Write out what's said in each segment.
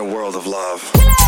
a world of love.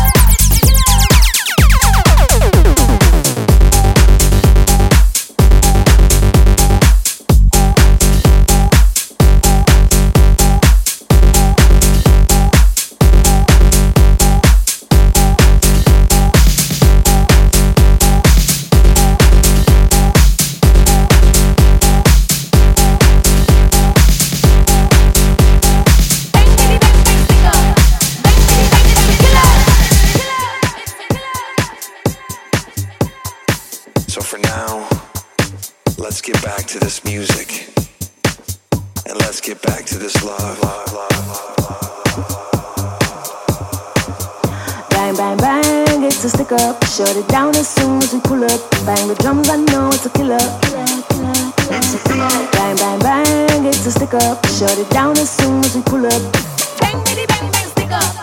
So for now, let's get back to this music. And let's get back to this love. love, love, love. Bang, bang, bang, it's a stick up. Shut it down as soon as we pull up. Bang the drums, I know it's a killer. Bang, bang, bang, it's a stick up. Shut it down as soon as we pull up. Bang, bitty, bang, bang, stick up.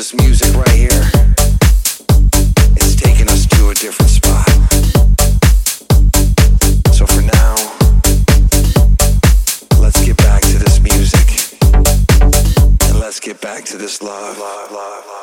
This music right here is taking us to a different spot. So for now, let's get back to this music. And let's get back to this love. love, love, love.